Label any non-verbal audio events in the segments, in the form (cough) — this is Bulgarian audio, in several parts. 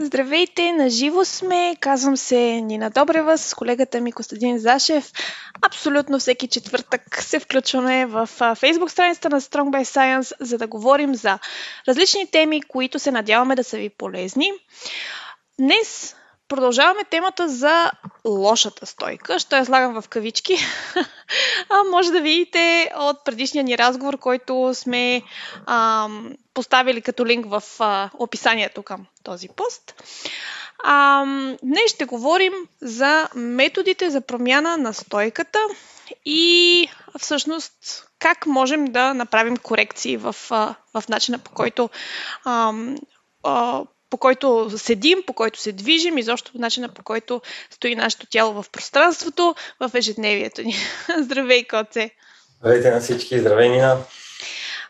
Здравейте, наживо сме. Казвам се Нина Добрева с колегата ми Костадин Зашев. Абсолютно всеки четвъртък се включваме в Facebook страницата на Strong by Science, за да говорим за различни теми, които се надяваме да са ви полезни. Днес Продължаваме темата за лошата стойка. Ще я слагам в кавички. (laughs) а, може да видите от предишния ни разговор, който сме а, поставили като линк в а, описанието към този пост. А, днес ще говорим за методите за промяна на стойката и всъщност как можем да направим корекции в, в начина по който а, а, по който седим, по който се движим, изобщо по начина по който стои нашето тяло в пространството, в ежедневието ни. (laughs) Здравей, Коце! Здравейте на всички, здравей, Нина!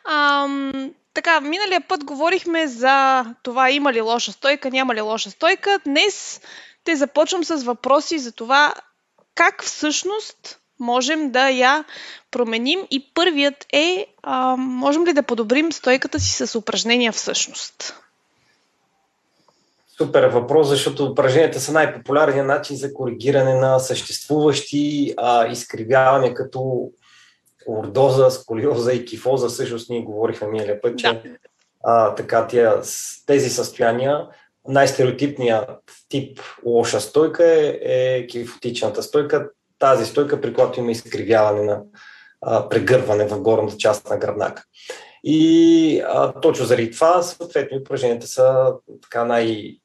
Ам, така, миналия път говорихме за това има ли лоша стойка, няма ли лоша стойка. Днес те започвам с въпроси за това как всъщност можем да я променим. И първият е, а, можем ли да подобрим стойката си с упражнения всъщност? Супер въпрос, защото упражненията са най-популярният начин за коригиране на съществуващи а, изкривявания, като ордоза, сколиоза и кифоза. Всъщност ние говорихме миналия път, че да. а, така, тия, тези състояния, най-стереотипният тип лоша стойка е, е кифотичната стойка. Тази стойка, при която има изкривяване на а, прегърване в горната част на гръбнака. И а, точно заради това, съответно, упражненията са така най-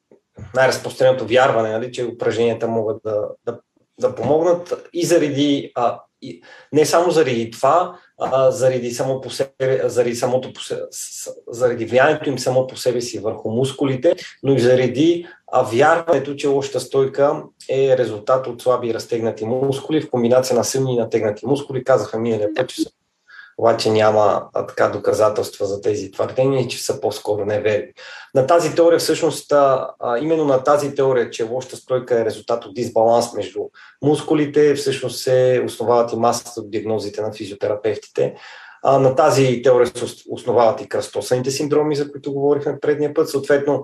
най-разпространеното вярване, нали, че упражненията могат да, да, да помогнат и заради, а, и, не само заради това, а заради, само по себе, заради, самото по себе, заради влиянието им само по себе си върху мускулите, но и заради а, вярването, че лошата стойка е резултат от слаби и разтегнати мускули в комбинация на силни и натегнати мускули. Казаха миналия път, че са обаче няма а, така доказателства за тези твърдения че са по-скоро неверни. На тази теория, всъщност, а, именно на тази теория, че лошата стойка е резултат от дисбаланс между мускулите, всъщност се основават и масата от диагнозите на физиотерапевтите. А, на тази теория се основават и кръстосаните синдроми, за които говорихме предния път. Съответно,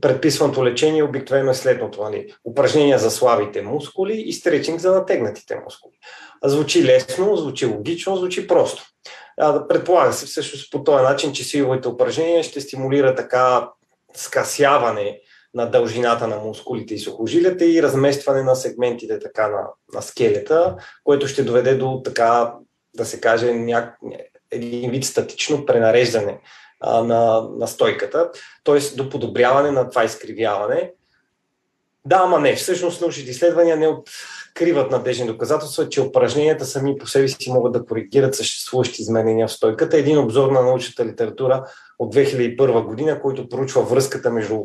предписваното лечение обикновено е следното. Нали? Упражнения за слабите мускули и стречинг за натегнатите мускули. Звучи лесно, звучи логично, звучи просто. Предполага се всъщност по този начин, че силовите упражнения ще стимулира така скасяване на дължината на мускулите и сухожилията и разместване на сегментите така на, на скелета, което ще доведе до така, да се каже, няк... един вид статично пренареждане а, на, на стойката, т.е. до подобряване на това изкривяване. Да, ама не. Всъщност научните изследвания не откриват надежни доказателства, че упражненията сами по себе си могат да коригират съществуващи изменения в стойката. Един обзор на научната литература от 2001 година, който проучва връзката между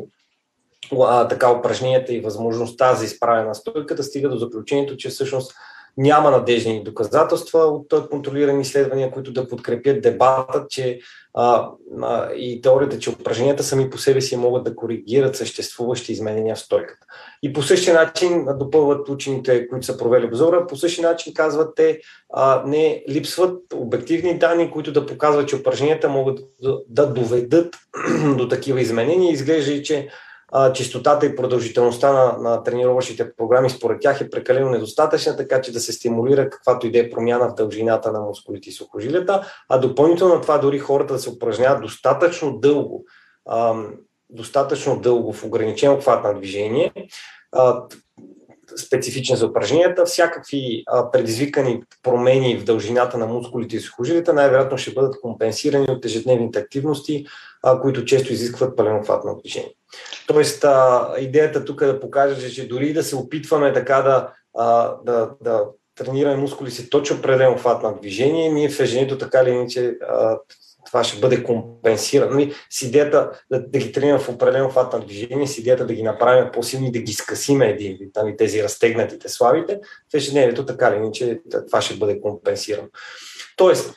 а, така упражненията и възможността за изправяне на стойката, стига до заключението, че всъщност няма надежни доказателства от контролирани изследвания, които да подкрепят дебата, че а, а, и теорията, че упражненията сами по себе си могат да коригират съществуващи изменения в стойката. И по същия начин допълват учените, които са провели обзора, по същия начин казват те, а, не липсват обективни данни, които да показват, че упражненията могат да, да доведат (clears throat) до такива изменения. Изглежда и, че а, чистотата и продължителността на, на тренировъчните програми според тях е прекалено недостатъчна, така че да се стимулира каквато и да е промяна в дължината на мускулите и сухожилията, а допълнително на това дори хората да се упражняват достатъчно дълго, а, достатъчно дълго в ограничен обхват на движение, а, специфичен за упражненията, всякакви а, предизвикани промени в дължината на мускулите и сухожилията най-вероятно ще бъдат компенсирани от ежедневните активности, а, които често изискват пълен обхват на движение. Тоест, а, идеята тук е да покаже, че дори да се опитваме така да, а, да, да тренираме мускули си точно определен обхват на движение, ние в ежедневието така или иначе това ще бъде компенсирано. Нали, с идеята да, да ги тренираме в определен обхват на движение, с идеята да ги направим по-силни, да ги скъсиме един вид, нали, тези разтегнатите слабите, в ежедневието така или иначе това ще бъде компенсирано. Тоест,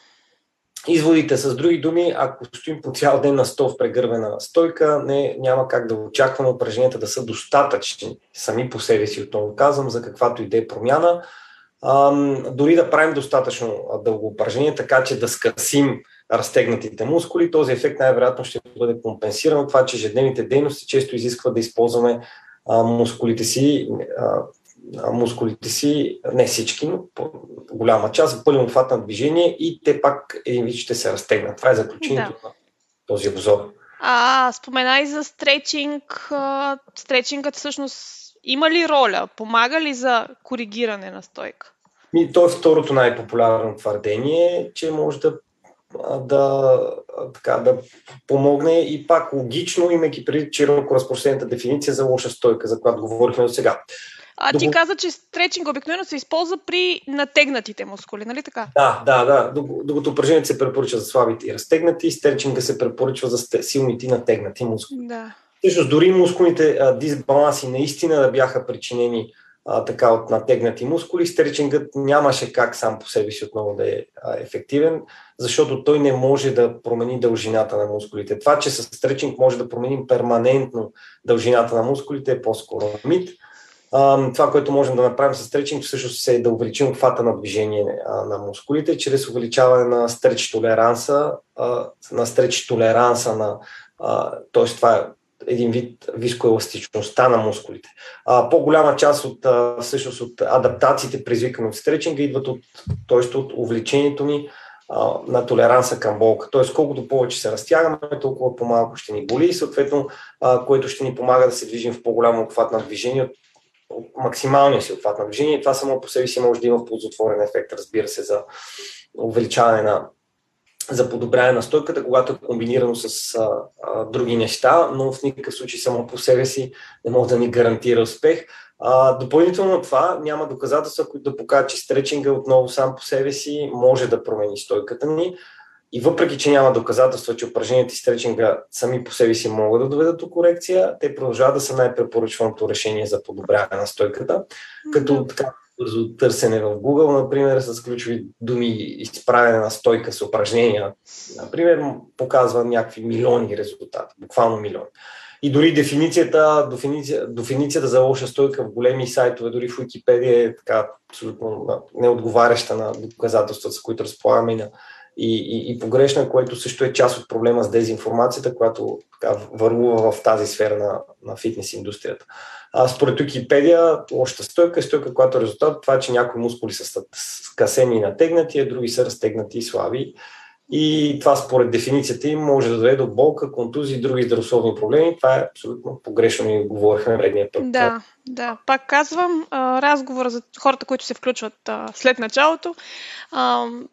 Изводите с други думи, ако стоим по цял ден на стол в прегърбена стойка, не, няма как да очакваме упражненията да са достатъчни сами по себе си, отново казвам, за каквато и да е промяна. Ам, дори да правим достатъчно дълго упражнение, така че да скъсим разтегнатите мускули. Този ефект най-вероятно ще бъде компенсиран от това, че ежедневните дейности често изисква да използваме а, мускулите си, а, мускулите си, не всички, но голяма част, в пълен обхват на движение и те пак един вид ще се разтегнат. Това е заключението да. на този обзор. А, спомена и за стречинг. Стречингът всъщност има ли роля? Помага ли за коригиране на стойка? И то е второто най-популярно твърдение, че може да, да, така, да помогне и пак логично, имайки преди широко разпространената дефиниция за лоша стойка, за която говорихме до сега. А ти каза, че стречинг обикновено се използва при натегнатите мускули, нали така? Да, да, да. Докато упражнението се препоръчва за слабите и разтегнати, стречинга се препоръчва за силните и натегнати мускули. Да. Всъщност, дори мускулните а, дисбаланси наистина да бяха причинени а, така от натегнати мускули, стречингът нямаше как сам по себе си отново да е а, ефективен, защото той не може да промени дължината на мускулите. Това, че с стречинг може да променим перманентно дължината на мускулите е по-скоро мит. Това, което можем да направим с стречинг, всъщност е да увеличим обхвата на движение на мускулите, чрез увеличаване на стреч толеранса, на стреч толеранса на, т.е. това е един вид вискоеластичността на мускулите. А, по-голяма част от, всъщност от адаптациите, предизвикани от стречинга, идват от, т.е. от увлечението ни на толеранса към болка. Т.е. колкото повече се разтягаме, толкова по-малко ще ни боли и съответно, което ще ни помага да се движим в по-голямо обхват на движение максималния си обхват на движение. Това само по себе си може да има ползотворен ефект, разбира се, за увеличаване на за подобряване на стойката, когато е комбинирано с а, а, други неща, но в никакъв случай само по себе си не може да ни гарантира успех. А, допълнително това няма доказателства, които да покажат, че стречинга отново сам по себе си може да промени стойката ни. И въпреки, че няма доказателства, че упражненията и стречинга сами по себе си могат да доведат до корекция, те продължават да са най-препоръчваното решение за подобряване на стойката. Като така, бързо търсене в Google, например, с ключови думи изправяне на стойка с упражнения, например, показва някакви милиони резултати, буквално милиони. И дори дефиницията, дефиниция, дефиницията за лоша стойка в големи сайтове, дори в Wikipedia е така абсолютно неотговаряща на доказателствата, с които разполагаме и, на, и, и, и погрешна, което също е част от проблема с дезинформацията, която така, върлува в тази сфера на, на фитнес индустрията. А, според Википедия, лошата стойка е стойка, която е резултат от това, че някои мускули са скъсени и натегнати, а други са разтегнати и слаби. И това според дефиницията им може да доведе до болка, контузии и други здравословни проблеми. Това е абсолютно погрешно и говорихме предния път. Да, да. Пак казвам, разговора за хората, които се включват след началото,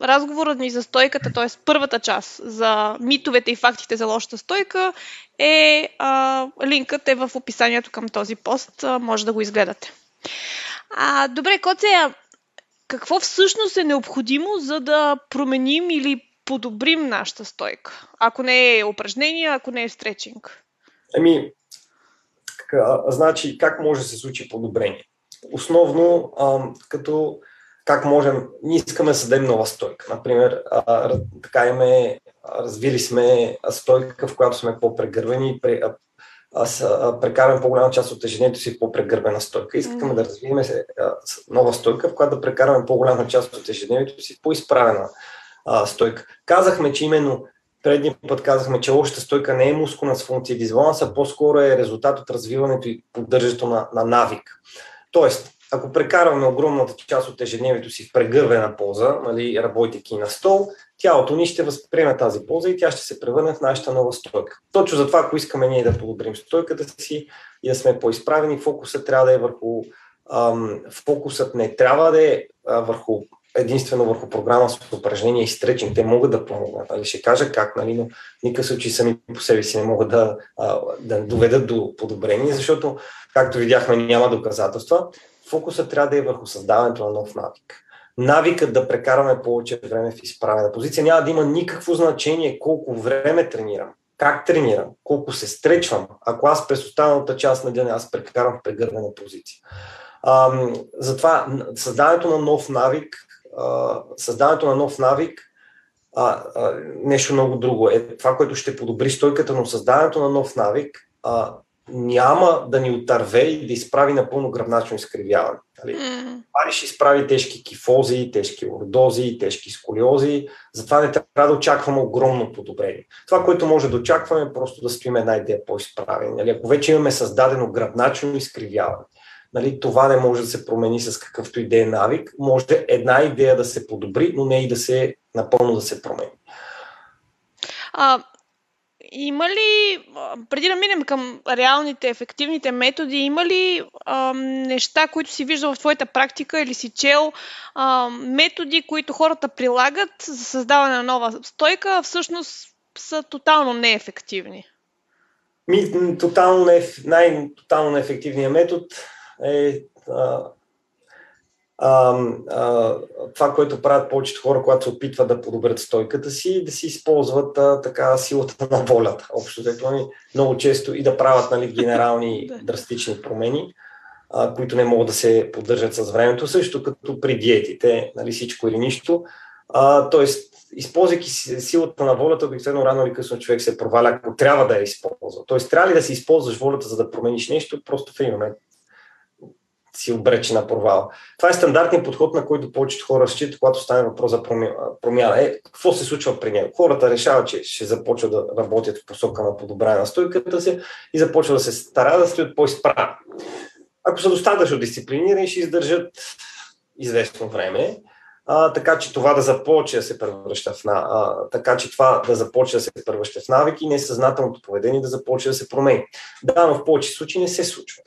разговорът ни за стойката, т.е. първата част за митовете и фактите за лошата стойка е линкът е в описанието към този пост. Може да го изгледате. А, добре, Коцея, какво всъщност е необходимо, за да променим или подобрим нашата стойка? Ако не е упражнение, ако не е стречинг. Ами, значи как може да се случи подобрение? Основно, а, като как можем, ние искаме да съдем нова стойка. Например, а, така имаме, развили сме стойка, в която сме по-прегървени, аз прекарвам по-голяма част от ежедневието си по-прегърбена стойка. Искаме mm. да развием нова стойка, в която да прекарваме по-голяма част от ежедневието си по-изправена а, стойка. Казахме, че именно предния път казахме, че лошата стойка не е мускулна с функция дисбаланс, по-скоро е резултат от развиването и поддържането на, на навик. Тоест, ако прекарваме огромната част от ежедневието си в прегървена поза, нали, работейки на стол, тялото ни ще възприеме тази поза и тя ще се превърне в нашата нова стойка. Точно затова, ако искаме ние да подобрим стойката си и да сме по-изправени, фокусът трябва да е върху ам, фокусът не трябва да е а, върху единствено върху програма с упражнения и стречинг. Те могат да помогнат. Нали? Ще кажа как, нали? но в никакъв случай сами по себе си не могат да, да доведат до подобрение, защото, както видяхме, няма доказателства. Фокусът трябва да е върху създаването на нов навик. Навикът да прекараме повече време в изправена позиция няма да има никакво значение колко време тренирам, как тренирам, колко се стречвам, ако аз през останалата част на деня аз прекарам в прегърнена позиция. Ам, затова създаването на нов навик създаването на нов навик, а, а, нещо много друго е това, което ще подобри стойката, но създаването на нов навик а, няма да ни отърве и да изправи напълно гръбначно изкривяване. Нали? Ще изправи тежки кифози, тежки ордози, тежки сколиози. Затова не трябва да очакваме огромно подобрение. Това, което може да очакваме е просто да стоим една идея по-изправени. Нали? Ако вече имаме създадено гръбначно изкривяване, нали, това не може да се промени с какъвто идея навик. Може една идея да се подобри, но не и да се напълно да се промени. А, има ли, преди да минем към реалните, ефективните методи, има ли а, неща, които си виждал в твоята практика или си чел, а, методи, които хората прилагат за създаване на нова стойка, всъщност са тотално неефективни? Ми, тотално не, най-тотално неефективният метод е а, а, а, това, което правят повечето хора, когато се опитват да подобрят стойката си, да си използват а, така силата на волята. Общо нали, много често и да правят нали, генерални (laughs) драстични промени, а, които не могат да се поддържат с времето, също като при диетите, нали, всичко или нищо. А, тоест, използвайки силата на волята, обикновено рано или късно човек се проваля, ако трябва да я използва. Тоест, трябва ли да си използваш волята, за да промениш нещо, просто в един момент си обрече на провал. Това е стандартният подход, на който повечето хора считат, когато стане въпрос за промяна. Е, какво се случва при него? Хората решават, че ще започват да работят в посока на подобряване на стойката си и започват да се стараят да стоят по-изправни. Ако са достатъчно дисциплинирани, ще издържат известно време, а, така че това да започне да се превръща в а, така че това да започне да се превръща в навики, несъзнателното поведение да започне да се промени. Да, но в повече случаи не се случва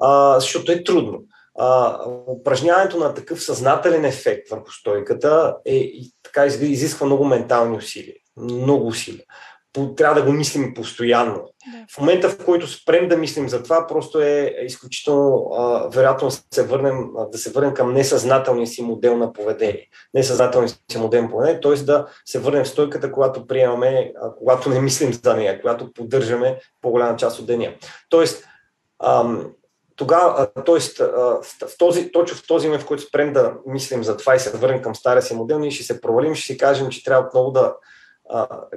а, защото е трудно. А, упражняването на такъв съзнателен ефект върху стойката е, и, така изисква много ментални усилия. Много усилия. Трябва да го мислим постоянно. Да. В момента, в който спрем да мислим за това, просто е изключително а, вероятно да се, върнем, да се върнем към несъзнателния си модел на поведение. Несъзнателния си модел на поведение, т.е. да се върнем в стойката, когато приемаме, а, когато не мислим за нея, когато поддържаме по-голяма част от деня. Тоест, ам, тогава, т.е. в този, точно в този момент, в който спрем да мислим за това и се върнем към стария си модел, ние ще се провалим, ще си кажем, че трябва отново да,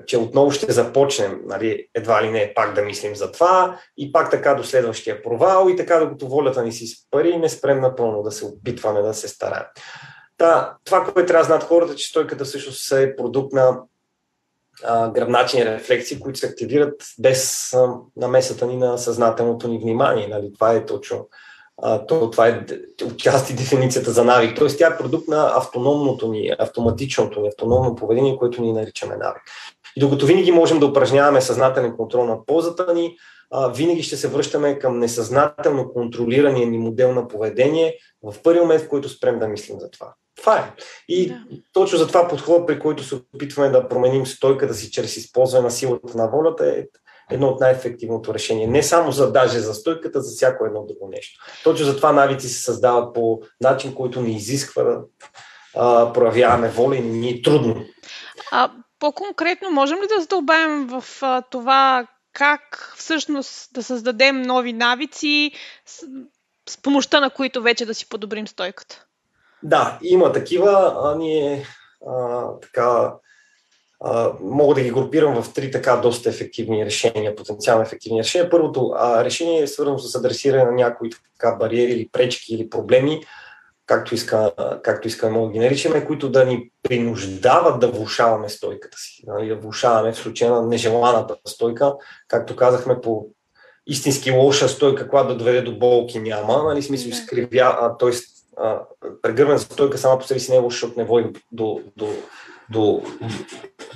че отново ще започнем, нали, едва ли не пак да мислим за това и пак така до следващия провал и така докато волята ни си спари, не спрем напълно да се опитваме да се стараем. Та, това, което трябва да знаят хората, че стойката всъщност е продукт на гръбначни рефлекси, които се активират без а, намесата ни на съзнателното ни внимание. Нали? Това е точно а, то, това е отчасти дефиницията за навик. Тоест тя е продукт на автономното ни, автоматичното ни, автономно поведение, което ни наричаме навик. И докато винаги можем да упражняваме съзнателен контрол на ползата ни, а, винаги ще се връщаме към несъзнателно контролирания ни модел на поведение в първи момент, в който спрем да мислим за това. Това е. И да. точно за това подход, при който се опитваме да променим стойката си чрез използване на силата на волята, е едно от най-ефективното решение. Не само за даже за стойката, за всяко едно друго нещо. Точно за това навици се създават по начин, който не изисква да а, проявяваме воля и ни е трудно. А, по-конкретно, можем ли да задълбаем в а, това как всъщност да създадем нови навици, с, с помощта на които вече да си подобрим стойката? Да, има такива. А ние а, така, а, мога да ги групирам в три така доста ефективни решения, потенциално ефективни решения. Първото а, решение е свързано с адресиране на някои така бариери или пречки или проблеми, както, иска, както искаме да ги наричаме, които да ни принуждават да влушаваме стойката си. Нали, да влушаваме в случая на нежеланата стойка. Както казахме, по истински лоша стойка, която да доведе до болки няма, нали, смисъл изкривя, т.е прегърна стойка сама по себе си не е лошо, защото не води до, до, до,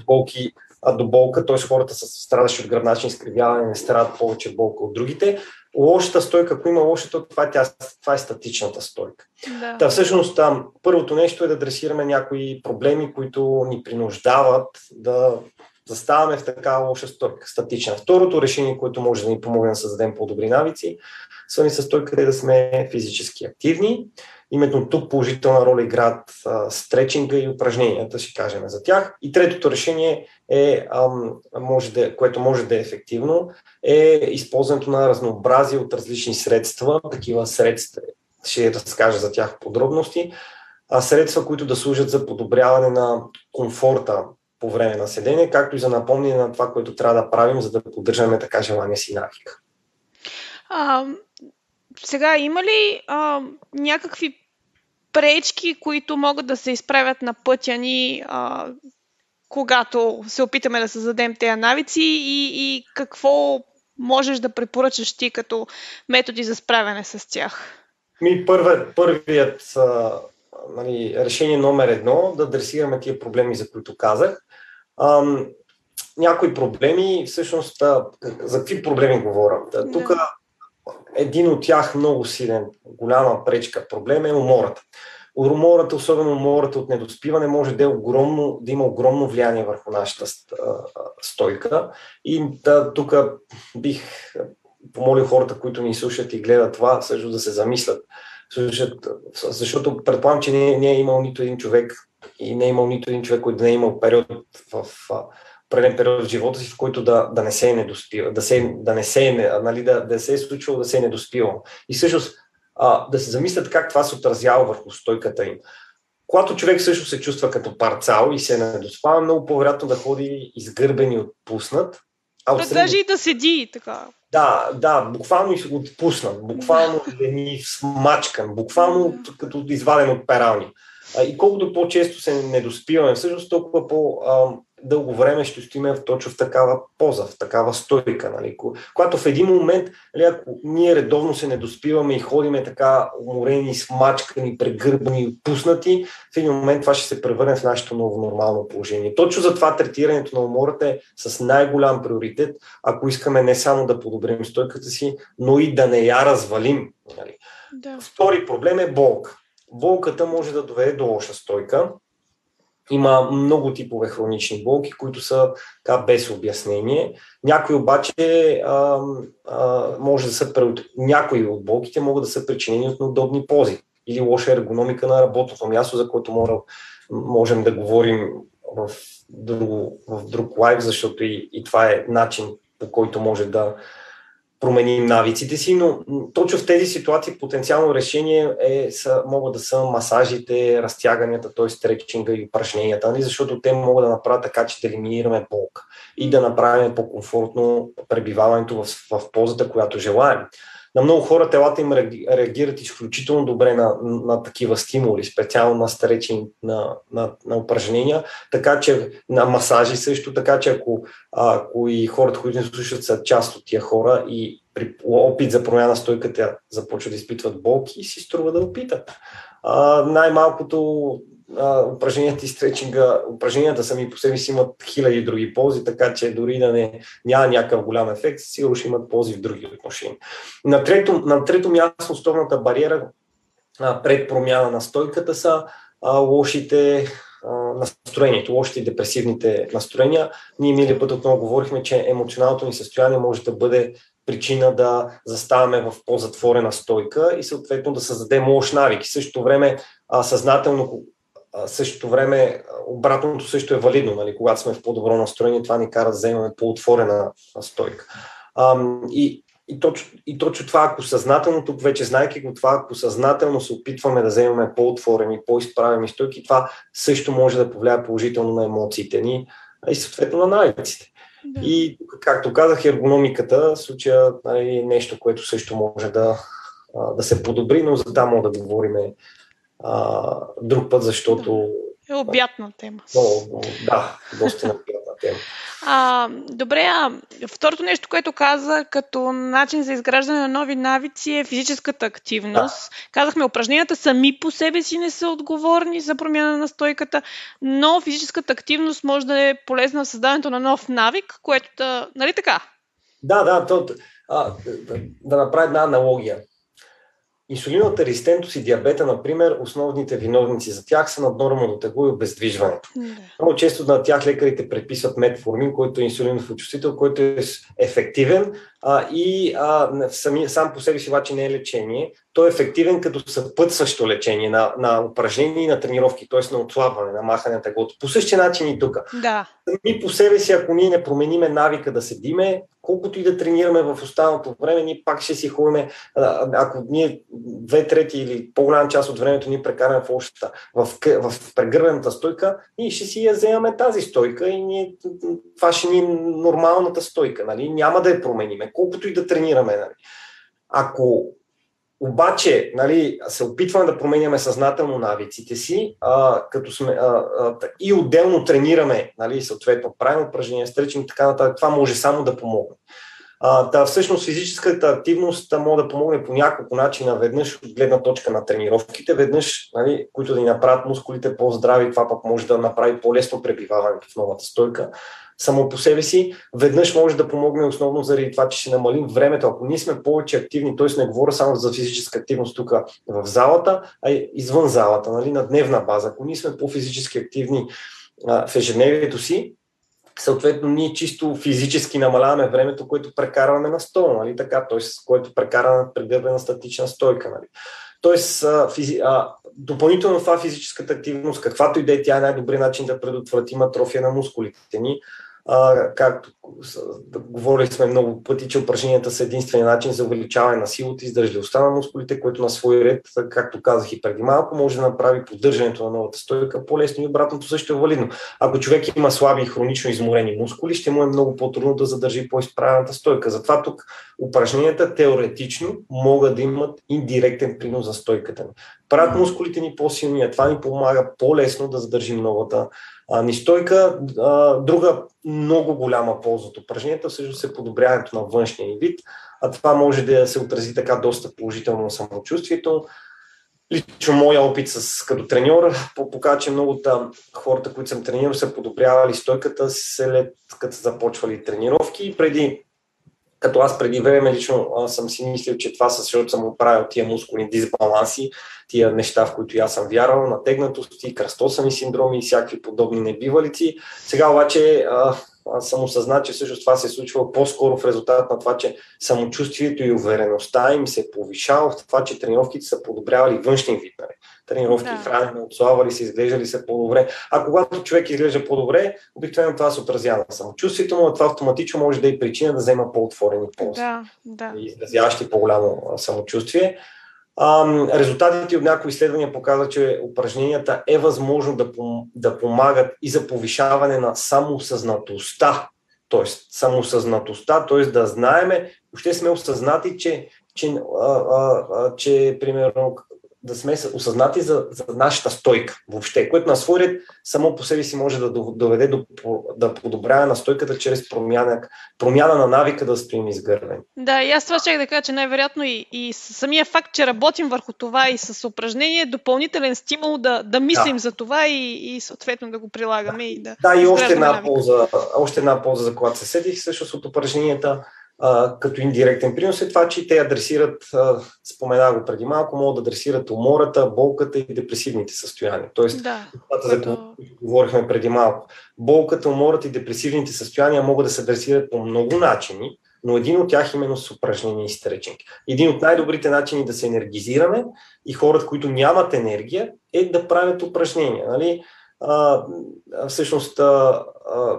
болки, а до болка, т.е. хората са страдащи от гръбначни изкривяване, не страдат повече болка от другите. Лошата стойка, ако има лошата, това е, тя, това е статичната стойка. Да. Та, всъщност, там, първото нещо е да адресираме някои проблеми, които ни принуждават да заставаме в такава лоша стойка, статична. Второто решение, което може да ни помогне да създадем по-добри навици, свързани с стойката е да сме физически активни. Именно тук положителна роля играят стречинга и упражненията, ще кажем за тях. И третото решение, е, може да, което може да е ефективно, е използването на разнообразие от различни средства. Такива средства, ще разкажа за тях подробности. А средства, които да служат за подобряване на комфорта по време на седене, както и за напомнение на това, което трябва да правим, за да поддържаме така желания си навик. Сега, има ли а, някакви пречки, които могат да се изправят на пътя ни, а, когато се опитаме да създадем тези навици и, и какво можеш да препоръчаш ти като методи за справяне с тях? Ми, първият, първият а, нали, решение номер едно да адресираме тия проблеми, за които казах. А, някои проблеми, всъщност, а, за какви проблеми говоря? Тук един от тях много силен, голяма пречка проблем е умората. Умората, особено умората от недоспиване, може да, е огромно, да има огромно влияние върху нашата стойка. И да, тук бих помолил хората, които ни слушат и гледат това, също да се замислят. Слушат, защото предполагам, че не, не е имал нито един човек и не е имал нито един човек, който не е имал период в, в определен период в живота си, в който да, да не се е недоспил, да, се, да не се е, нали, да, да се е случвало да се е недоспивал. И всъщност а, да се замислят как това се отразява върху стойката им. Когато човек също се чувства като парцал и се е недоспава, много по-вероятно да ходи изгърбен и отпуснат. А отстрани... даже и да седи така. Да, да, буквално отпуснат, буквално ленив, смачкан, буквално като изваден от перални. И колкото по-често се недоспиваме, всъщност толкова по- дълго време ще стоиме точно в такава поза, в такава стойка. Нали? Когато в един момент, нали, ако ние редовно се недоспиваме и ходиме така уморени, смачкани, прегърбани, пуснати, в един момент това ще се превърне в нашето ново нормално положение. Точно затова третирането на умората е с най-голям приоритет, ако искаме не само да подобрим стойката си, но и да не я развалим. Нали? Да. Втори проблем е болка. Болката може да доведе до лоша стойка, има много типове хронични болки, които са така без обяснение. Някои обаче а, а, може да са някои от болките могат да са причинени от неудобни пози или лоша ергономика на работното място, за което мора, можем да говорим в, друго, в друг лайв, защото и, и това е начин по който може да, променим навиците си, но точно в тези ситуации потенциално решение е, са, могат да са масажите, разтяганията, т.е. стречинга и упражненията, нали? защото те могат да направят така, че да елиминираме болка и да направим по-комфортно пребиваването в, в позата, която желаем на много хора телата им реагират изключително добре на, на такива стимули, специално на стречи, на, на, на упражнения, така че на масажи също, така че ако, ако и хората, които ни слушат, са част от тия хора и при опит за промяна на стойката започват да изпитват болки, си струва да опитат. А, най-малкото упражненията и стречинга, упражненията сами по себе си имат хиляди други ползи, така че дори да не, няма някакъв голям ефект, сигурно ще имат ползи в други отношения. На трето, на трето място основната бариера а, пред промяна на стойката са а, лошите настроението, лошите депресивните настроения. Ние мили път отново говорихме, че емоционалното ни състояние може да бъде причина да заставаме в по-затворена стойка и съответно да създадем лош навик. И същото време а, съзнателно същото време обратното също е валидно. Нали? Когато сме в по-добро настроение, това ни кара да вземаме по-отворена стойка. и, и, точно, и точно това, ако съзнателно, тук вече знайки го това, ако съзнателно се опитваме да вземем по-отворени, по-изправени стойки, това също може да повлияе положително на емоциите ни и съответно на навиците. Да. И, както казах, ергономиката, в случая е нещо, което също може да, да се подобри, но за това мога да говорим а, друг път, защото... Е обятна тема. Много, да, доста обятна тема. А, добре, а второто нещо, което каза като начин за изграждане на нови навици е физическата активност. Да. Казахме, упражненията сами по себе си не са отговорни за промяна на стойката, но физическата активност може да е полезна в създаването на нов навик, което да... Нали така? Да, да, то, а, да, да направя една аналогия. Инсулиновата резистентност и диабета, например, основните виновници за тях са наднормално тегло и обездвижването. Mm. Много често на тях лекарите предписват метформин, който е инсулинов очистител, който е ефективен а, и а, сами, сам по себе си обаче не е лечение. Той е ефективен като съпътстващо лечение на, на упражнения и на тренировки, т.е. на отслабване, на махане на теглото. По същия начин и тук. Да. Сами по себе си, ако ние не промениме навика да седиме, колкото и да тренираме в останалото време, ние пак ще си ходим, ако ние две трети или по-голяма част от времето ни прекараме в общата, в, в прегърбената стойка, ние ще си я вземаме тази стойка и ние, това ще ни е нормалната стойка. Нали? Няма да я промениме, колкото и да тренираме. Нали? Ако обаче нали, се опитваме да променяме съзнателно навиците си, а, като сме, а, а, и отделно тренираме, нали, съответно правим упражнения, стречим и така нататък, това може само да помогне. А, да, всъщност физическата активност може да помогне по няколко начина. Веднъж от гледна точка на тренировките, веднъж, нали, които да ни направят мускулите по-здрави, това пък може да направи по-лесно пребиваването в новата стойка само по себе си, веднъж може да помогне основно заради това, че ще намалим времето. Ако ние сме повече активни, т.е. не говоря само за физическа активност тук в залата, а извън залата, нали, на дневна база. Ако ние сме по-физически активни а, в ежедневието си, съответно ние чисто физически намаляваме времето, което прекарваме на стол, нали така, т.е. което прекарваме прегърбена статична стойка. Нали. Тоест, физи... а, допълнително това физическата активност, каквато и да е, тя е най-добрият начин да предотвратим атрофия на мускулите ни а, както сме много пъти, че упражненията са единствения начин за увеличаване на силата и издържливостта на мускулите, което на свой ред, както казах и преди малко, може да направи поддържането на новата стойка по-лесно и обратното също е валидно. Ако човек има слаби и хронично изморени мускули, ще му е много по-трудно да задържи по-изправената стойка. Затова тук упражненията теоретично могат да имат индиректен принос за стойката ни. Правят мускулите ни по-силни, а това ни помага по-лесно да задържим новата а, нистойка, а, друга много голяма полза от упражненията всъщност е подобряването на външния ни вид, а това може да се отрази така доста положително на самочувствието. Лично моя опит с, като треньор показва, че много от хората, които съм тренирал, са подобрявали стойката след като са започвали тренировки. Преди като аз преди време лично а, съм си мислил, че това са, защото съм оправил тия мускулни дисбаланси, тия неща, в които аз съм вярвал, натегнатости, кръстосани синдроми и всякакви подобни небивалици. Сега обаче а, аз съм осъзнат, че всъщност това се е случва по-скоро в резултат на това, че самочувствието и увереността им се е повишава в това, че тренировките са подобрявали външния вид. Нали? Тренировки, да. хранене, отслабвали се, изглеждали се по-добре. А когато човек изглежда по-добре, обикновено това се отразява на самочувствието но това автоматично може да е причина да взема по-отворени ползи. Да, да. Изразяващи по-голямо самочувствие. Резултатите от някои изследвания показват, че упражненията е възможно да, да помагат и за повишаване на самосъзнатостта. т.е. самосъзнатостта, т.е. да знаеме, въобще сме осъзнати, че, че, а, а, а, че примерно да сме осъзнати за, за нашата стойка въобще, което на свой ред само по себе си може да доведе до да подобрява на стойката чрез промяна, промяна на навика да стоим изгървени. Да, и аз това ще да кажа, че най-вероятно и, и самия факт, че работим върху това и с упражнение е допълнителен стимул да, да мислим да. за това и, и съответно да го прилагаме. Да, и, да, да, и още една, полза, още една полза, за която се седих също от упражненията – а, като индиректен принос е това, че те адресират, а, спомена го преди малко, могат да адресират умората, болката и депресивните състояния. Тоест, да, това, за което говорихме преди малко. Болката, умората и депресивните състояния могат да се адресират по много начини, но един от тях именно с упражнение и стретчинг. Един от най-добрите начини да се енергизираме и хората, които нямат енергия, е да правят упражнения. Нали? А, всъщност, а, а,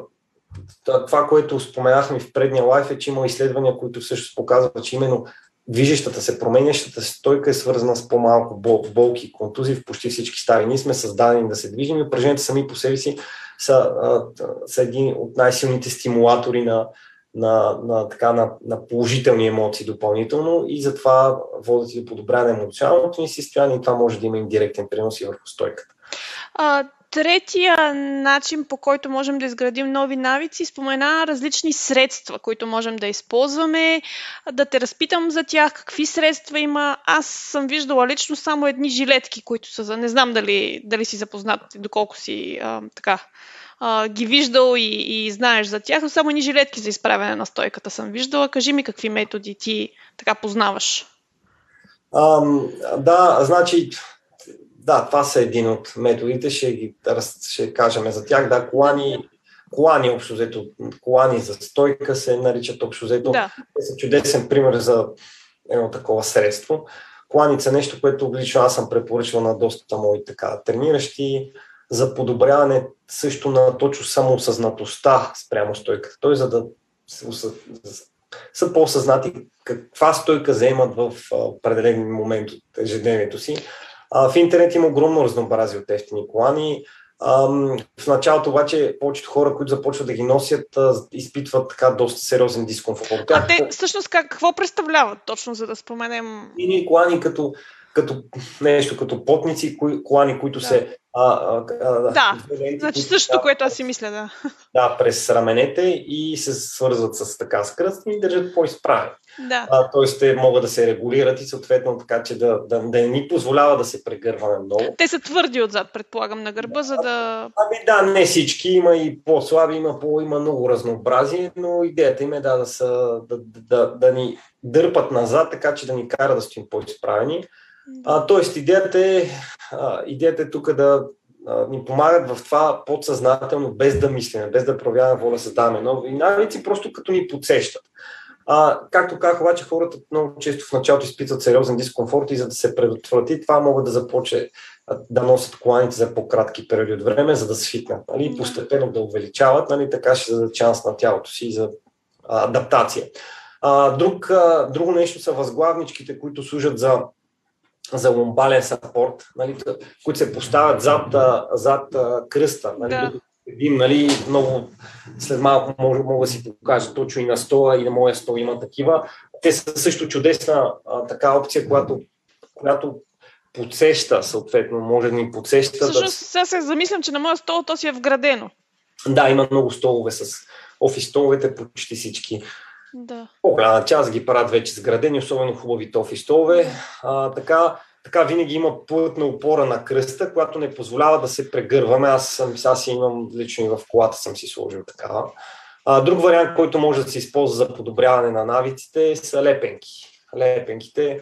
това, което споменахме в предния лайф е, че има изследвания, които всъщност показват, че именно движещата се, променящата се стойка е свързана с по-малко бол, болки и контузии в почти всички стари. Ние сме създадени да се движим и упражненията сами по себе си са, са един от най-силните стимулатори на, на, на, така, на, на положителни емоции допълнително и затова водят и до подобряване на емоционалното ни състояние и това може да има индиректен принос и върху стойката. А, Третия начин, по който можем да изградим нови навици, спомена различни средства, които можем да използваме, да те разпитам за тях, какви средства има. Аз съм виждала лично само едни жилетки, които са за... Не знам дали, дали си запознат, доколко си а, така а, ги виждал и, и знаеш за тях, но само едни жилетки за изправяне на стойката съм виждала. Кажи ми какви методи ти така познаваш. Ам, да, значи да, това са един от методите, ще, ги, ще кажем за тях. Да, колани, колани общо взето, колани за стойка се наричат общо взето. Да. Те са чудесен пример за едно такова средство. Коланица е нещо, което лично аз съм препоръчвал на доста мои така трениращи за подобряване също на точно самосъзнатостта спрямо стойката. Той за да са по-съзнати каква стойка вземат в определен момент от ежедневието си а, в интернет има огромно разнообразие от ефтини колани. в началото обаче повечето хора, които започват да ги носят, изпитват така доста сериозен дискомфорт. А те всъщност как, какво представляват точно, за да споменем? И колани като, като нещо, като потници, кои, колани, които да. се а, а, а, да, ленти, значи същото, да, което аз си мисля, да. Да, през раменете и се свързват с така с кръст и държат по-изправени. Да. А, тоест те могат да се регулират и съответно така, че да, да, да не ни позволява да се прегърваме много. Те са твърди отзад, предполагам, на гърба, да, за да... Ами да, не всички. Има и по-слаби, има, по, има много разнообразие, но идеята им е да, да, са, да, да, да, да ни дърпат назад, така че да ни кара да стоим по-изправени. А, тоест, идеята е, а, идеята е тук да а, ни помагат в това подсъзнателно, без да мислиме, без да проявяваме воля, създаваме нови навици, просто като ни подсещат. А, както казах, обаче хората много често в началото изпитват сериозен дискомфорт и за да се предотврати това могат да започне да носят коланите за по-кратки периоди от време, за да свикнат. Нали? И постепенно да увеличават, нали? така ще дадат шанс на тялото си за адаптация. А, друг, а, друго нещо са възглавничките, които служат за за ломбален сапорт, нали, които се поставят зад, зад кръста. Нали, да. Един, нали, много, след малко мога, мога да си покажа точно и на стола, и на моя стол има такива. Те са също чудесна а, така опция, която, която подсеща, съответно, може да ни подсеща. Всъщност, да... сега се замислям, че на моя стол то си е вградено. Да, има много столове с офис столовете, почти всички. Да. По-голяма част ги правят вече сградени, особено хубавите офис столове. Така, така винаги има плътна опора на кръста, която не позволява да се прегърваме. Аз съм, сега си имам лично и в колата съм си сложил такава. А, друг вариант, който може да се използва за подобряване на навиците са лепенки. Лепенките,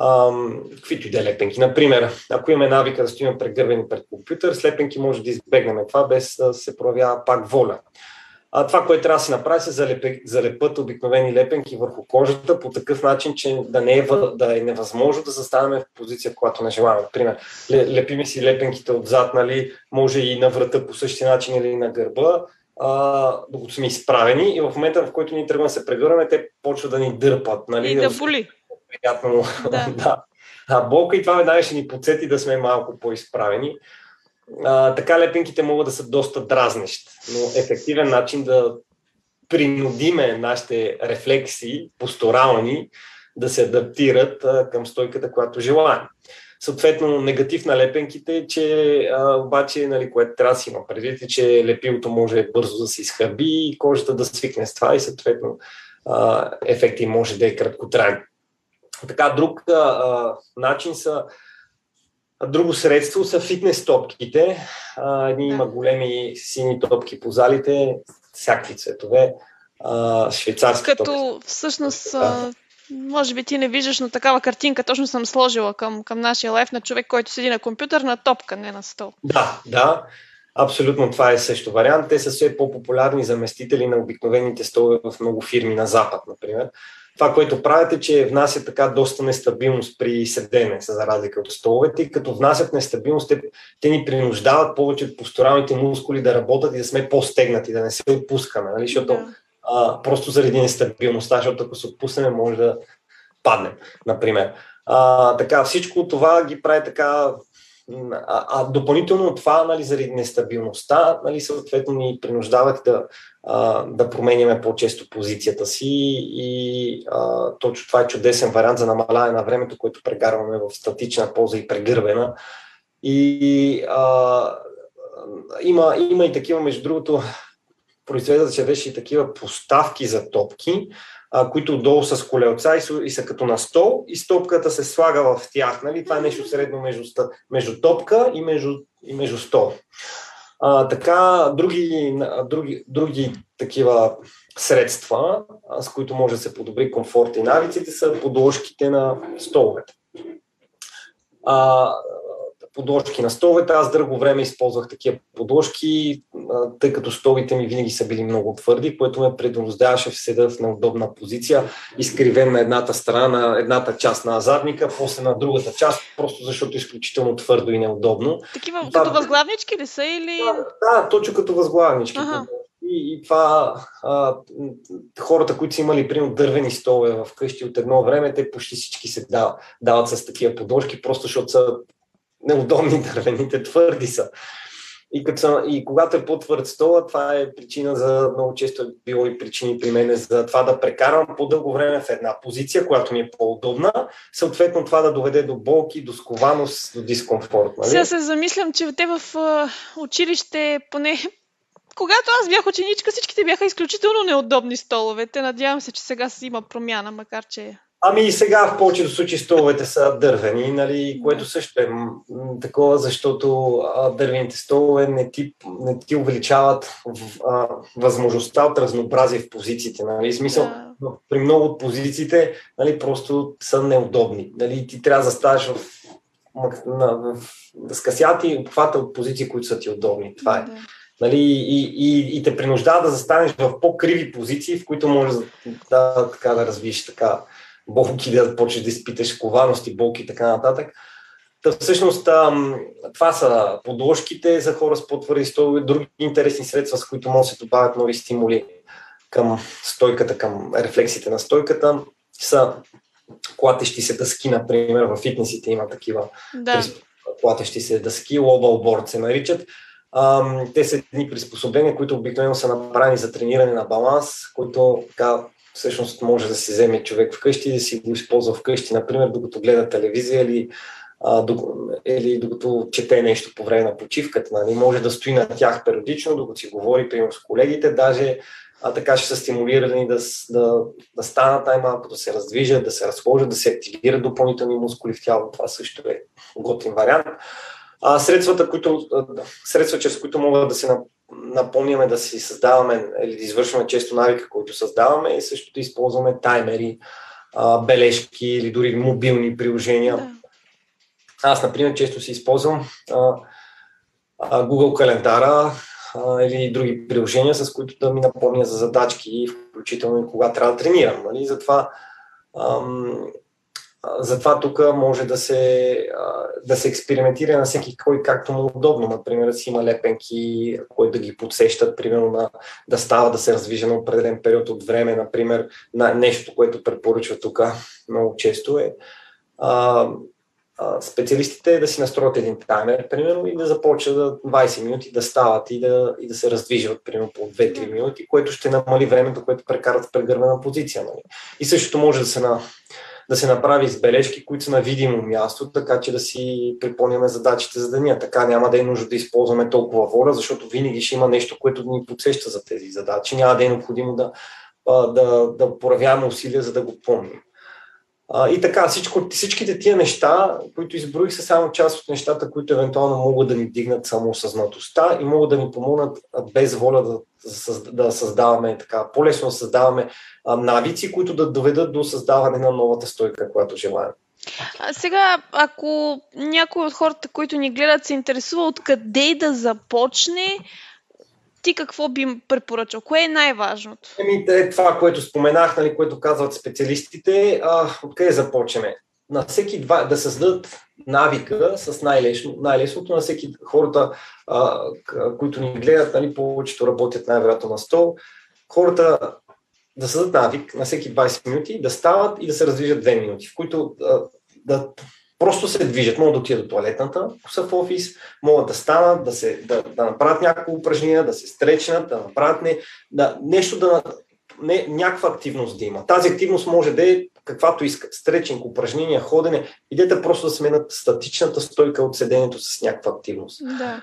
ам, каквито и да е лепенки. Например, ако имаме навика да стоим прегървени пред компютър, с лепенки може да избегнем това без да се проявява пак воля. А това, което трябва да се направи, се залепят, залепат обикновени лепенки върху кожата по такъв начин, че да, не е, да е невъзможно да заставаме в позиция, която не желаем. Например, лепиме си лепенките отзад, нали, може и на врата по същия начин или на гърба, а, докато сме изправени и в момента, в който ние тръгваме да се прегърваме, те почват да ни дърпат. Нали, и да боли. Приятно. Да. (laughs) да. А болка и това веднага ще ни подсети да сме малко по-изправени а, така лепенките могат да са доста дразнещи, но ефективен начин да принудиме нашите рефлекси, посторални, да се адаптират а, към стойката, която желаем. Съответно, негатив на лепенките е, че а, обаче, нали, което трябва да си има предвид, е, че лепилото може бързо да се изхъби и кожата да свикне с това и съответно а, ефекти може да е краткотраен. Така, друг а, начин са Друго средство са фитнес топките. едни има големи сини топки по залите, всякакви цветове. Швейцарски Като топки. всъщност, може би ти не виждаш, но такава картинка точно съм сложила към, към нашия лайф на човек, който седи на компютър на топка, не на стол. Да, да. Абсолютно това е също вариант. Те са все по-популярни заместители на обикновените столове в много фирми на Запад, например това, което правят е, че внасят така доста нестабилност при седене, за разлика от столовете. И като внасят нестабилност, те, те ни принуждават повече от посторалните мускули да работят и да сме по-стегнати, да не се отпускаме. Нали? Защото да. а, просто заради нестабилността, защото ако се отпуснем, може да паднем, например. А, така, всичко това ги прави така а, а допълнително от това, нали, заради нестабилността, нали, съответно ни принуждават да, а, да променяме по-често позицията си и а, точно това е чудесен вариант за намаляване на времето, което прекарваме в статична поза и прегърбена. И а, има, има и такива, между другото, произведат се вече и такива поставки за топки, а, които отдолу с колелца и, и са като на стол и стопката се слага в тях. Нали? Това е нещо средно между, между топка и между, и между стол. А, така, други, други, други такива средства, с които може да се подобри комфорт и навиците, са подложките на столовете. А, подложки на столовете. Аз дълго време използвах такива подложки, тъй като столите ми винаги са били много твърди, което ме предоставяше в седа в неудобна позиция, изкривен на едната страна, на едната част на задника, после на другата част, просто защото е изключително твърдо и неудобно. Такива да, като възглавнички ли са или... Да, да точно като възглавнички. Ага. И, и това а, хората, които са имали примерно дървени столове в къщи от едно време, те почти всички се дават, дават с такива подложки, просто защото са неудобни дървените, твърди са. И, като, и когато е по-твърд стола, това е причина за, много често е било и причини при мен за това да прекарам по-дълго време в една позиция, която ми е по-удобна, съответно това да доведе до болки, до скованост, до дискомфорт. Нали? Сега се замислям, че те в училище, поне когато аз бях ученичка, всичките бяха изключително неудобни столовете. Надявам се, че сега си има промяна, макар че Ами и сега в повечето случаи столовете са дървени, нали, което също е такова, защото а, дървените столове не ти, не ти увеличават а, възможността от разнообразие в позициите. Нали. Смисъл, да. при много от позициите нали, просто са неудобни. Нали, ти трябва да ставаш в, в, в, да скъсяти обхвата от позиции, които са ти удобни. Това е. Да. Нали, и, и, и те принуждава да застанеш в по-криви позиции, в които можеш да, да, така, да развиеш така болки, да почнеш да изпиташ коварности, болки и така нататък. Та всъщност това са подложките за хора с по-твърди столове, други интересни средства, с които могат да се добавят нови стимули към стойката, към рефлексите на стойката, са клатещи се дъски, например, в фитнесите има такива да. клатещи се дъски, лобалборд се наричат. те са едни приспособления, които обикновено са направени за трениране на баланс, които така, всъщност може да си вземе човек вкъщи и да си го използва вкъщи, например, докато гледа телевизия или, а, или докато чете нещо по време на почивката. Нали? Може да стои на тях периодично, докато си говори, примерно, с колегите, даже а така ще са стимулирани да, да, да станат най-малко, да се раздвижат, да се разхожат, да се активират допълнителни мускули в тялото. Това също е готин вариант. А, средствата, които, средства, чрез които могат да се напомняме да си създаваме или да извършваме често навика, които създаваме и също да използваме таймери, а, бележки или дори мобилни приложения. Да. Аз, например, често си използвам а, а, Google календара а, или други приложения, с които да ми напомня за задачки, включително и кога трябва да тренирам. Нали? Затова ам, затова тук може да се, да се експериментира на всеки кой както му е удобно. Например, да си има лепенки, които да ги подсещат, примерно на, да става да се развижа на определен период от време. Например, на нещо, което препоръчва тук много често е а, специалистите да си настроят един таймер, примерно, и да започнат да 20 минути да стават и да, и да се раздвижват, примерно, по 2-3 минути, което ще намали времето, което прекарат в прегърнена позиция. Нали? И същото може да се на да се направи избележки, които са на видимо място, така че да си припомняме задачите за деня. Така няма да е нужда да използваме толкова воля, защото винаги ще има нещо, което ни подсеща за тези задачи. Няма да е необходимо да, да, да проявяваме усилия, за да го помним. И така, всичко, всичките тия неща, които изброих, са само част от нещата, които евентуално могат да ни дигнат самоосъзнатостта и могат да ни помогнат без воля да, да създаваме така, по-лесно да създаваме навици, които да доведат до създаване на новата стойка, която желаем. А сега, ако някой от хората, които ни гледат, се интересува откъде да започне, ти какво би препоръчал? Кое е най-важното? Еми, това, което споменах, нали, което казват специалистите, а, откъде започваме? На всеки два, да създадат навика с най-лесно, най-лесното на всеки хората, а, които ни гледат, нали, повечето работят най-вероятно на стол. Хората да създадат навик на всеки 20 минути, да стават и да се раздвижат 2 минути, в които а, да просто се движат. Могат да отидат до туалетната, са в офис, могат да станат, да, се, да, да направят някакво упражнение, да се стречнат, да направят не, да, нещо да не, някаква активност да има. Тази активност може да е каквато иска. Стречинг, упражнения, ходене. Идете просто да сменят статичната стойка от седенето с някаква активност. Да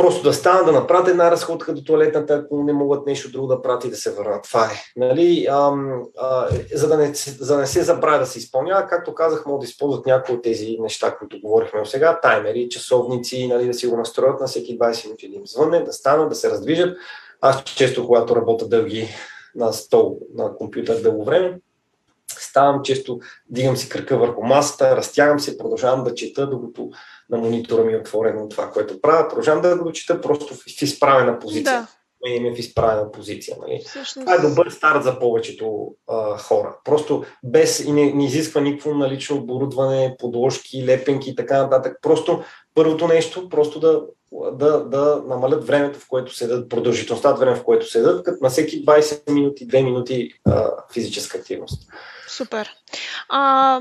просто да станат, да направят една разходка до туалетната, ако не могат нещо друго да прати да се върнат. Това е. Нали? А, а, за, да не, за да не се забравя да се изпълнява, както казах, могат да използват някои от тези неща, които говорихме сега, таймери, часовници, нали, да си го настроят на всеки 20 минути да им звънне, да станат, да се раздвижат. Аз често, когато работя дълги на стол, на компютър дълго време, ставам често, дигам си кръка върху масата, разтягам се, продължавам да чета, докато на монитора ми е отворено това, което правя. Продължавам да го чета просто в изправена позиция. Да. Ми е в изправена позиция. Нали? Това е добър старт за повечето а, хора. Просто без и не, не изисква никакво налично оборудване, подложки, лепенки и така нататък. Просто първото нещо, просто да, да, да намалят времето, в което седат, продължителността време, в което седат, като на всеки 20 минути, 2 минути а, физическа активност. Супер. А,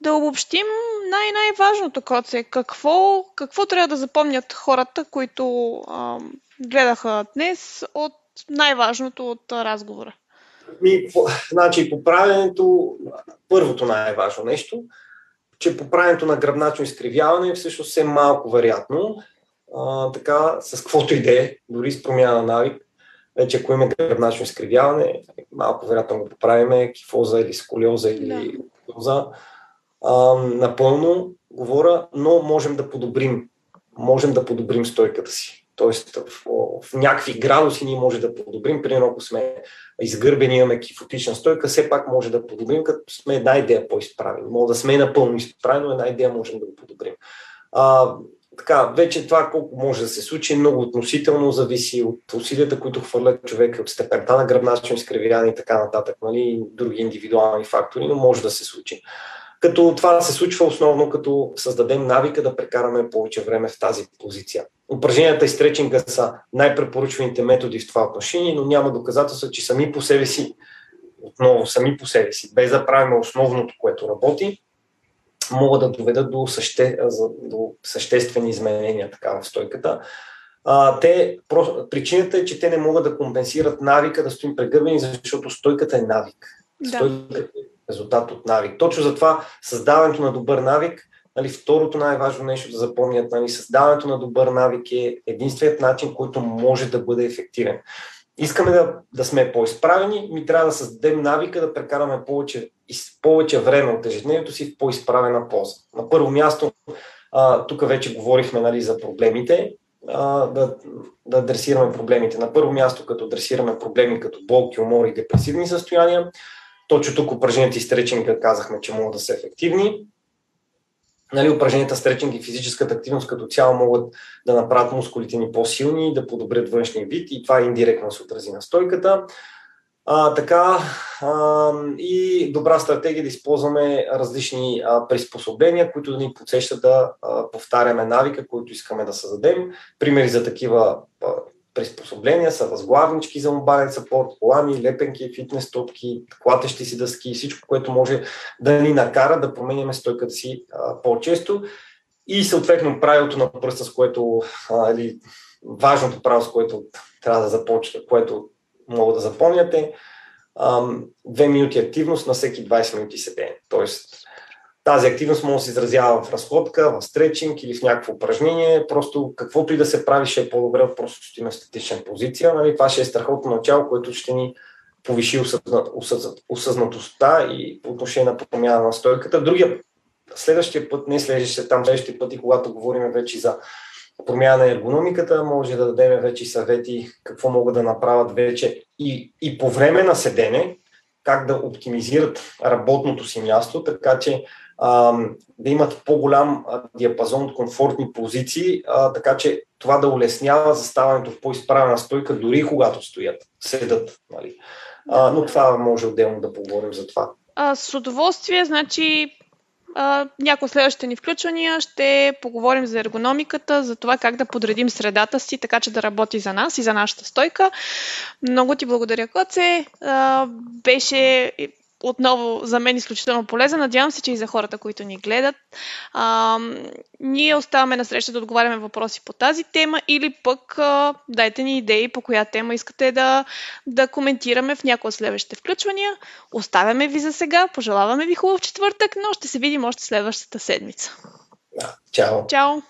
да обобщим най-най-важното, Коце. Какво, какво трябва да запомнят хората, които а, гледаха днес от най-важното от разговора? Ми, по, значи, поправянето, първото най-важно нещо, че поправянето на гръбначно изкривяване е всъщност е малко вероятно. Така, с каквото иде, дори с промяна на навик, вече ако имаме гръбначно изкривяване, малко вероятно го поправиме, кифоза или сколиоза или да. А, напълно говоря, но можем да подобрим. Можем да подобрим стойката си. Тоест в, в някакви градуси ние може да подобрим. Примерно ако сме изгърбени, имаме кифотична стойка, все пак може да подобрим, като сме една идея по-изправени. Може да сме напълно изправени, но една идея можем да го подобрим. А, така, вече това колко може да се случи, много относително зависи от усилията, които хвърлят човек, от степента на гръбначно изкривяване и така нататък, нали, други индивидуални фактори, но може да се случи. Като това се случва основно като създадем навика да прекараме повече време в тази позиция. Упражненията и стречинга са най-препоръчваните методи в това отношение, но няма доказателства, че сами по себе си, отново сами по себе си, без да правим основното, което работи, могат да доведат до, съще, до съществени изменения така, в стойката. А, те, причината е, че те не могат да компенсират навика да стоим прегърбени, защото стойката е навик. Да. Стойката е резултат от навик. Точно затова създаването на добър навик, нали, второто най-важно нещо да запомнят, нали, създаването на добър навик е единственият начин, който може да бъде ефективен. Искаме да, да сме по-изправени, ми трябва да създадем навика да прекараме повече, повече време от ежедневието си в по-изправена полза. На първо място, а, тук вече говорихме нали, за проблемите, а, да, да адресираме проблемите. На първо място, като адресираме проблеми като болки, умори и депресивни състояния, точно тук упражненията и стречинга казахме, че могат да са ефективни. Нали, упражненията стречинг и физическата активност като цяло могат да направят мускулите ни по-силни, да подобрят външния вид и това индиректно се отрази на стойката. А, така а, и добра стратегия да използваме различни а, приспособления, които да ни подсещат да а, повтаряме навика, които искаме да създадем. Примери за такива а, приспособления са възглавнички за мобилен сапорт, колани, лепенки, фитнес топки, клатещи си дъски, всичко, което може да ни накара да променяме стойката си а, по-често. И съответно правилото на пръста, с което, а, или важното правило, с което трябва да започне, което мога да запомняте, а, 2 минути активност на всеки 20 минути седене. Тоест, тази активност може да се изразява в разходка, в стречинг или в някакво упражнение. Просто каквото и да се прави, ще е по-добре просто ще има статична позиция. Нали? Това ще е страхотно начало, което ще ни повиши осъзнатостта и по отношение на промяна на стойката. Другия, следващия път, не следващия там, следващия път и когато говорим вече за промяна на ергономиката, може да дадем вече съвети какво могат да направят вече и, и по време на седене, как да оптимизират работното си място, така че а, да имат по-голям диапазон от комфортни позиции, а, така че това да улеснява заставането в по-изправена стойка, дори когато стоят, седат. Нали. А, но това може отделно да поговорим за това. А, с удоволствие, значи някои следващите ни включвания ще поговорим за ергономиката, за това как да подредим средата си, така че да работи за нас и за нашата стойка. Много ти благодаря, Коце. Беше отново за мен изключително полезен. Надявам се, че и за хората, които ни гледат. А, ние оставаме на среща да отговаряме въпроси по тази тема или пък а, дайте ни идеи по коя тема искате да, да коментираме в някои от следващите включвания. Оставяме ви за сега, пожелаваме ви хубав четвъртък, но ще се видим още следващата седмица. Чао! Чао!